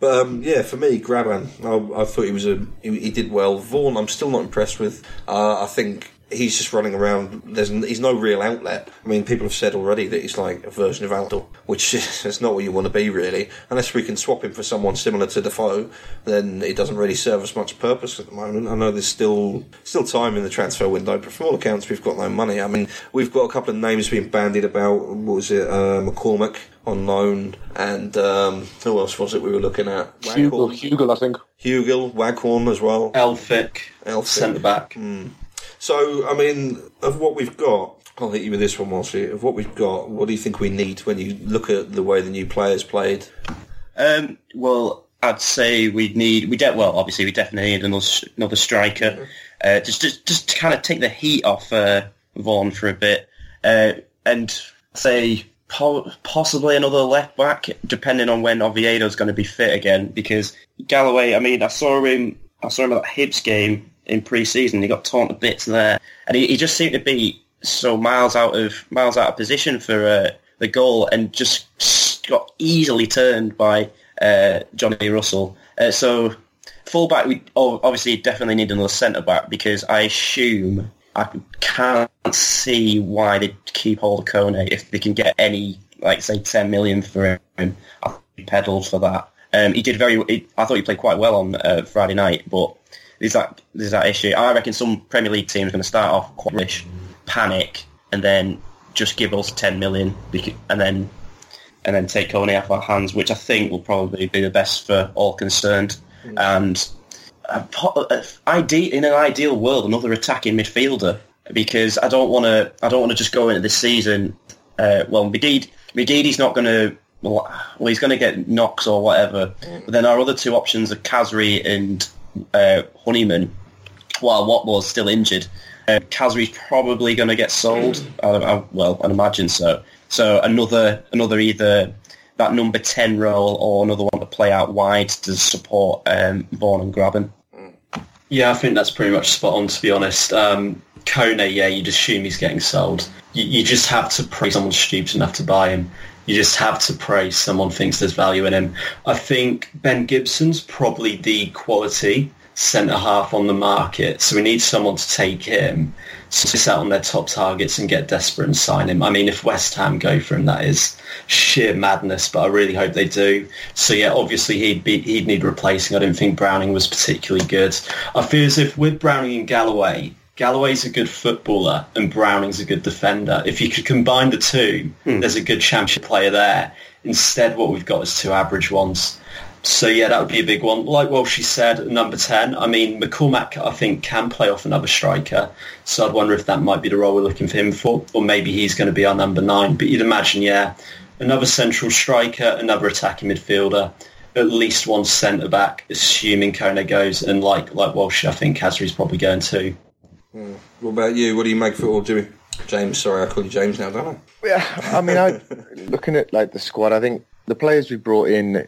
But um, yeah, for me, Grabban, I, I thought he was a he, he did well. Vaughan, I'm still not impressed with. Uh, I think he's just running around. There's he's no real outlet. I mean, people have said already that he's like a version of Aldo, which is not what you want to be really. Unless we can swap him for someone similar to Defoe, then it doesn't really serve us much purpose at the moment. I know there's still still time in the transfer window, but from all accounts, we've got no money. I mean, we've got a couple of names being bandied about. What was it? Uh, McCormack on loan, and um, who else was it we were looking at? Hugo, Waghorn. Hugo, I think. Hugill, Waghorn as well. Elphick, Elphick. centre back. So, I mean, of what we've got, I'll hit you with this one, Marcy. Of what we've got, what do you think we need when you look at the way the new players played? Um, well, I'd say we need we de- well, obviously we definitely need another another striker, uh, just just just to kind of take the heat off uh, Vaughan for a bit, uh, and say po- possibly another left back, depending on when Oviedo's going to be fit again. Because Galloway, I mean, I saw him I saw him at Hibs game in pre-season. He got torn to bits there, and he, he just seemed to be so miles out of miles out of position for uh, the goal, and just got easily turned by uh, Johnny Russell. Uh, so fullback, we obviously definitely need another centre back because I assume I can't see why they keep hold of Kone if they can get any, like say, ten million for him. I he pedalled for that. Um, he did very. He, I thought he played quite well on uh, Friday night, but there's that there's that issue. I reckon some Premier League teams are going to start off quite rich, panic, and then just give us ten million, and then and then take Kone off our hands, which I think will probably be the best for all concerned. Mm. And uh, ideal, in an ideal world, another attacking midfielder because I don't want to. I don't want to just go into this season. Uh, well, McGeady, McGeady's not going to. Well, he's going to get knocks or whatever. But then our other two options are Khazri and uh, Honeyman. While Watmore's still injured, uh, Khazri's probably going to get sold. I, I, well, I imagine so. So another another either that number 10 role or another one to play out wide to support um, Vaughan and Grabban. Yeah, I think that's pretty much spot on, to be honest. Um, Kone, yeah, you'd assume he's getting sold. You, you just have to pray someone's stupid enough to buy him. You just have to pray someone thinks there's value in him. I think Ben Gibson's probably the quality centre half on the market, so we need someone to take him sit out on their top targets and get desperate and sign him. I mean, if West Ham go for him, that is sheer madness. But I really hope they do. So yeah, obviously he'd be he'd need replacing. I don't think Browning was particularly good. I feel as if with Browning and Galloway, Galloway's a good footballer and Browning's a good defender. If you could combine the two, hmm. there's a good championship player there. Instead, what we've got is two average ones. So yeah, that would be a big one. Like well, she said, number ten. I mean, McCormack, I think, can play off another striker. So I'd wonder if that might be the role we're looking for him for, or maybe he's going to be our number nine. But you'd imagine, yeah, another central striker, another attacking midfielder, at least one centre back, assuming Kone goes, and like like Walsh, I think Khazri's probably going too. Hmm. What about you? What do you make for it all, Jimmy? James, sorry, I call you James now, don't I? Yeah, I mean, I looking at like the squad, I think the players we brought in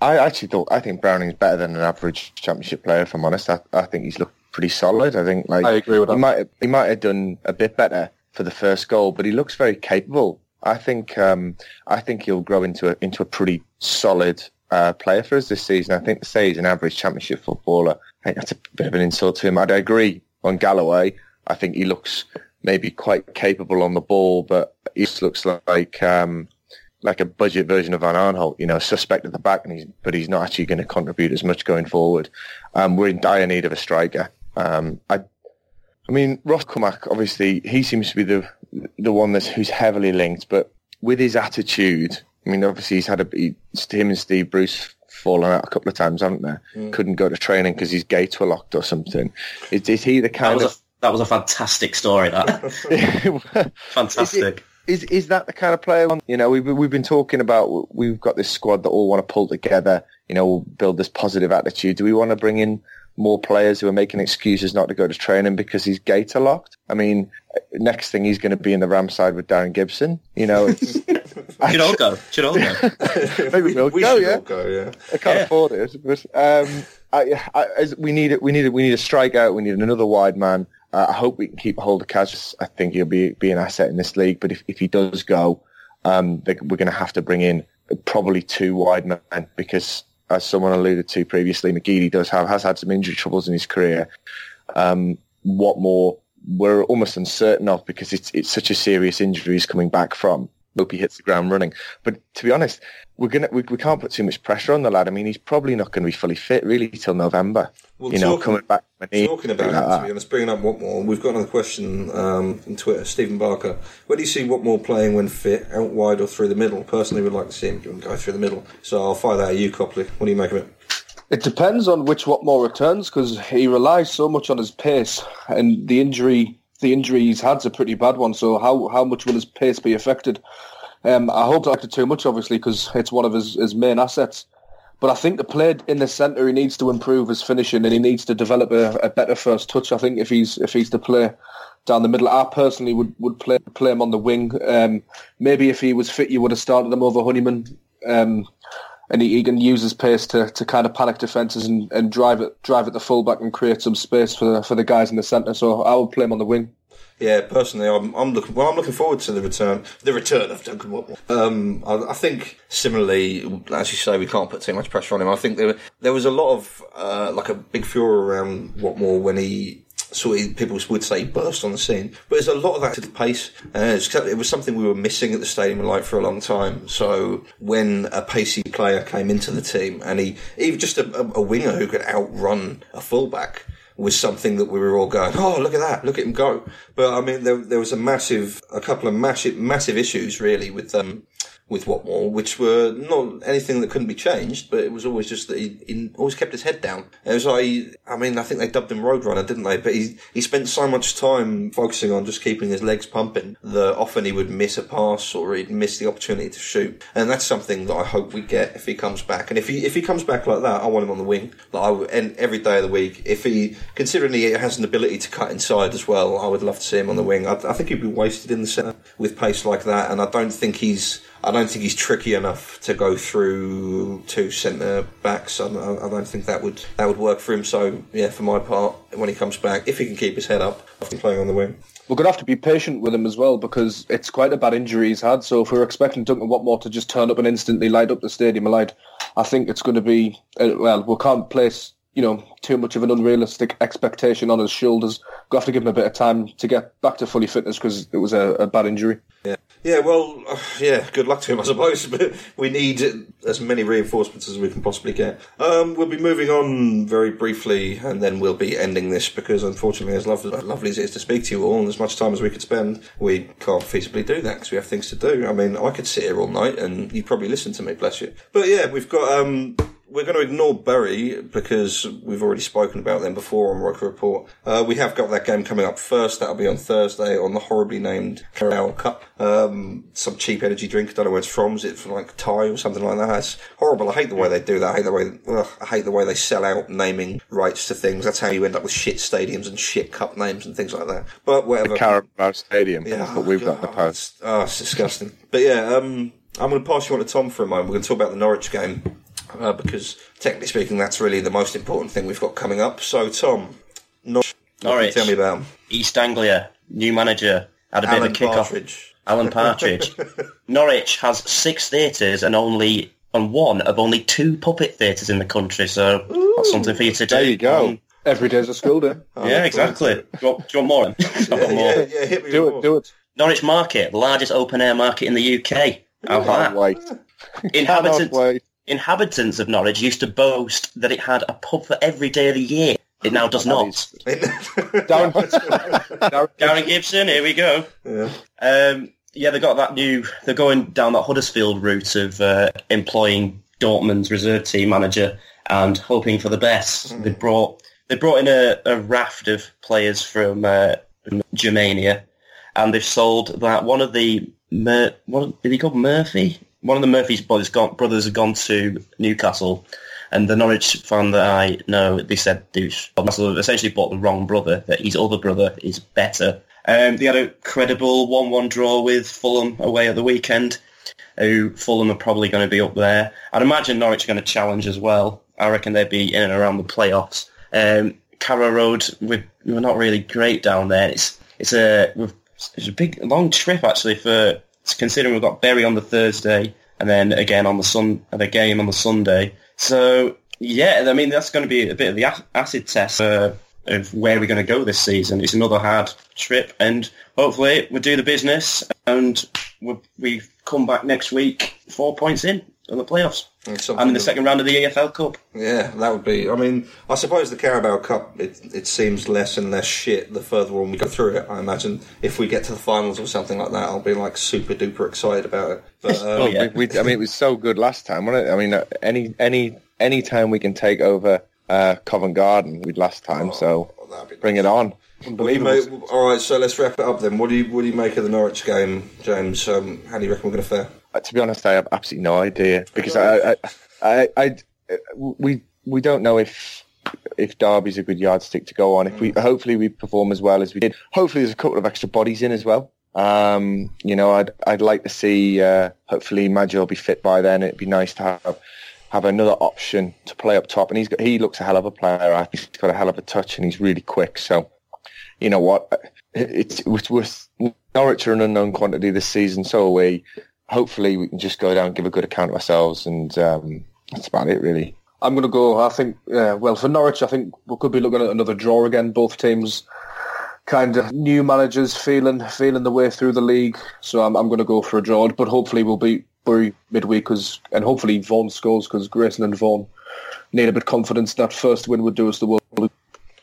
I actually thought I think Browning's better than an average championship player. If I'm honest, I, I think he's looked pretty solid. I think like I agree with he that. might have, he might have done a bit better for the first goal, but he looks very capable. I think um, I think he'll grow into a into a pretty solid uh, player for us this season. I think to say he's an average championship footballer, I think that's a bit of an insult to him. I'd agree on Galloway. I think he looks maybe quite capable on the ball, but he just looks like um, like a budget version of Van Aanholt. you know, suspect at the back, and he's, but he's not actually going to contribute as much going forward. Um, we're in dire need of a striker. Um, I, I mean, Ross McCormack, obviously, he seems to be the the one that's who's heavily linked, but with his attitude, I mean, obviously he's had a he, him and Steve Bruce fallen out a couple of times, haven't they? Mm. Couldn't go to training because his gates were locked or something. Is, is he the kind that of a, that was a fantastic story. That fantastic is is that the kind of player? You know, we've we've been talking about. We've got this squad that all want to pull together. You know, build this positive attitude. Do we want to bring in more players who are making excuses not to go to training because his gates are locked? I mean, next thing he's going to be in the Ramside with Darren Gibson. You know, it's, should all go. Should all go. Maybe we'll we go. Should yeah, all go. Yeah. I can't Yeah. afford it, but um, I, I, as we need it. We need it. We need a strikeout. We need another wide man. Uh, I hope we can keep hold of Kaz. I think he'll be be an asset in this league. But if, if he does go, um, they, we're going to have to bring in probably two wide men because, as someone alluded to previously, McGeady does have has had some injury troubles in his career. Um, Watmore? We're almost uncertain of because it's it's such a serious injury he's coming back from. Hope he hits the ground running. But to be honest, we're gonna we, we can't put too much pressure on the lad. I mean, he's probably not going to be fully fit really till November. Well, you know, coming back. from knee, Talking about something it, like to be honest, bringing up Watmore, we've got another question um, on Twitter. Stephen Barker, where do you see Watmore playing when fit, out wide or through the middle? Personally, would like to see him go through the middle. So I'll fire that at you, Copley. What do you make of it? It depends on which Watmore returns because he relies so much on his pace, and the injury the injury he's had's a pretty bad one. So how how much will his pace be affected? Um, I hope not too much, obviously, because it's one of his, his main assets. But I think the play in the centre, he needs to improve his finishing and he needs to develop a, a better first touch. I think if he's if he's to play down the middle, I personally would, would play play him on the wing. Um, maybe if he was fit, you would have started him over Honeyman. Um, and he, he can use his pace to, to kind of panic defences and, and drive it drive at the fullback and create some space for the, for the guys in the centre. So I would play him on the wing. Yeah, personally, I'm, I'm looking. Well, I'm looking forward to the return. The return of Duncan Watmore. Um, I, I, think similarly, as you say, we can't put too much pressure on him. I think there there was a lot of uh, like a big furor around Watmore when he sort of people would say burst on the scene. But there's a lot of that to the pace. Uh, it was something we were missing at the Stadium of Light for a long time. So when a pacey player came into the team and he, even just a, a winger who could outrun a fullback, was something that we were all going, oh, look at that, look at him go. But I mean, there, there was a massive, a couple of massive, massive issues really with, um, with Watmore, which were not anything that couldn't be changed, but it was always just that he, he always kept his head down. It was like, I mean, I think they dubbed him Roadrunner, didn't they? But he, he spent so much time focusing on just keeping his legs pumping that often he would miss a pass or he'd miss the opportunity to shoot. And that's something that I hope we get if he comes back. And if he, if he comes back like that, I want him on the wing. Like I, and every day of the week, if he, considering he has an ability to cut inside as well, I would love to see him on the wing. I, I think he'd be wasted in the centre with pace like that. And I don't think he's, I don't think he's tricky enough to go through two centre backs. I, I, don't think that would that would work for him. So yeah, for my part, when he comes back, if he can keep his head up, after playing on the wing. We're going to have to be patient with him as well because it's quite a bad injury he's had. So if we're expecting Duncan Watmore to just turn up and instantly light up the stadium alight, I think it's going to be uh, well. We can't place you know too much of an unrealistic expectation on his shoulders. We'll have to give him a bit of time to get back to fully fitness because it was a, a bad injury. Yeah. Yeah, well, uh, yeah, good luck to him, I suppose. But we need as many reinforcements as we can possibly get. Um, we'll be moving on very briefly, and then we'll be ending this because, unfortunately, as lovely, lovely as it is to speak to you all, and as much time as we could spend, we can't feasibly do that because we have things to do. I mean, I could sit here all night, and you'd probably listen to me, bless you. But yeah, we've got um, we're going to ignore Bury because we've already spoken about them before on Roker Report. Uh, we have got that game coming up first. That'll be on Thursday on the horribly named Carabao Cup. Um, some cheap energy drink. I don't know where it's from. Is it from like Thai or something like that? It's horrible. I hate the way they do that. I hate the way. Ugh, I hate the way they sell out naming rights to things. That's how you end up with shit stadiums and shit cup names and things like that. But whatever. The Carabao Stadium. Yeah, that's what we've got in the post. Oh, it's disgusting. but yeah, um, I'm going to pass you on to Tom for a moment. We're going to talk about the Norwich game uh, because technically speaking, that's really the most important thing we've got coming up. So, Tom, Norwich, Norwich tell me about them. East Anglia, new manager, had a bit Alan of a kick-off. Partridge. Alan Partridge. Norwich has six theatres and only and one of only two puppet theatres in the country, so that's something for you to do. There you go. Um, Every day's a school day. yeah, exactly. Do you, want, do you want more? I've Yeah, more. yeah, yeah, hit me Do with it, more. do it. Norwich Market, the largest open air market in the UK. How's Can't that? wait. Inhabitants, wait. Inhabitants of Norwich used to boast that it had a pub for every day of the year. It now does not. Darren, Darren, Gibson, here we go. Yeah. Um, yeah, they got that new. They're going down that Huddersfield route of uh, employing Dortmund's reserve team manager and hoping for the best. They brought they brought in a, a raft of players from, uh, from Germania, and they've sold that one of the Mur- what did he call Murphy? One of the Murphy's brothers gone, brothers have gone to Newcastle, and the Norwich fan that I know, they said they Newcastle essentially bought the wrong brother. That his other brother is better. Um, they had a credible one-one draw with Fulham away at the weekend. Who Fulham are probably going to be up there. I'd imagine Norwich are going to challenge as well. I reckon they'd be in and around the playoffs. Um, Carrow Road, we're, we're not really great down there. It's it's a it's a big long trip actually for considering we've got Bury on the Thursday and then again on the sun the game on the Sunday. So yeah, I mean that's going to be a bit of the acid test uh, of where we're going to go this season. It's another hard trip, and hopefully we'll do the business and we come back next week four points in on the playoffs. It's I'm in the second round of the EFL Cup. Yeah, that would be. I mean, I suppose the Carabao Cup it, it seems less and less shit the further on we go through it. I imagine if we get to the finals or something like that, I'll be like super duper excited about it. But um, Oh, yeah. We, we, I mean, it was so good last time, wasn't it? I mean, uh, any any any time we can take over uh, Covent Garden, we'd last time. so Oh, that'd be bring it on. What do you make, all right, so let's wrap it up then. What do you what do you make of the Norwich game, James? Um, how do you reckon we're going to fare? Uh, to be honest, I have absolutely no idea because I, I, I, I, I we we don't know if if Derby's a good yardstick to go on. If we hopefully we perform as well as we did. Hopefully there's a couple of extra bodies in as well. Um, you know, I'd I'd like to see. Uh, hopefully Maggio will be fit by then. It'd be nice to have have another option to play up top. And he's got, he looks a hell of a player. He's got a hell of a touch and he's really quick. So, you know what? It's with, with Norwich are an unknown quantity this season. So are we. Hopefully, we can just go down, give a good account of ourselves, and um, that's about it, really. I'm going to go. I think, yeah, well, for Norwich, I think we could be looking at another draw again. Both teams kind of new managers feeling feeling the way through the league. So I'm, I'm going to go for a draw, but hopefully we'll beat Bury midweek cause, and hopefully Vaughan scores because Grayson and Vaughan need a bit of confidence. That first win would do us the world.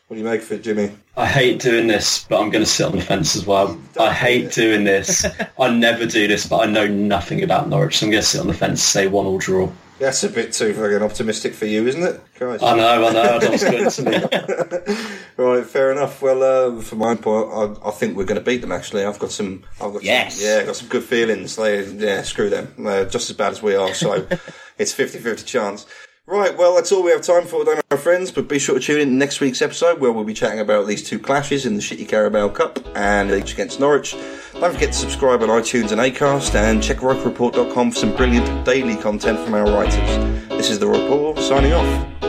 What do you make of it, Jimmy? I hate doing this, but I'm going to sit on the fence as well. I hate doing this. I never do this, but I know nothing about Norwich, so I'm going to sit on the fence, and say one all draw. That's a bit too fucking optimistic for you, isn't it? Christ. I know, I know. That's good to me. right, fair enough. Well, uh, for my part, I, I, think we're going to beat them. Actually, I've got some. I've got yes. Some, yeah, I've got some good feelings. They, yeah, screw them. Uh, just as bad as we are. So it's 50-50 chance. Right, well, that's all we have time for today, my friends. But be sure to tune in next week's episode where we'll be chatting about these two clashes in the Shitty Carabao Cup and each against Norwich. Don't forget to subscribe on iTunes and Acast and check RokerReport.com for some brilliant daily content from our writers. This is The Report, signing off.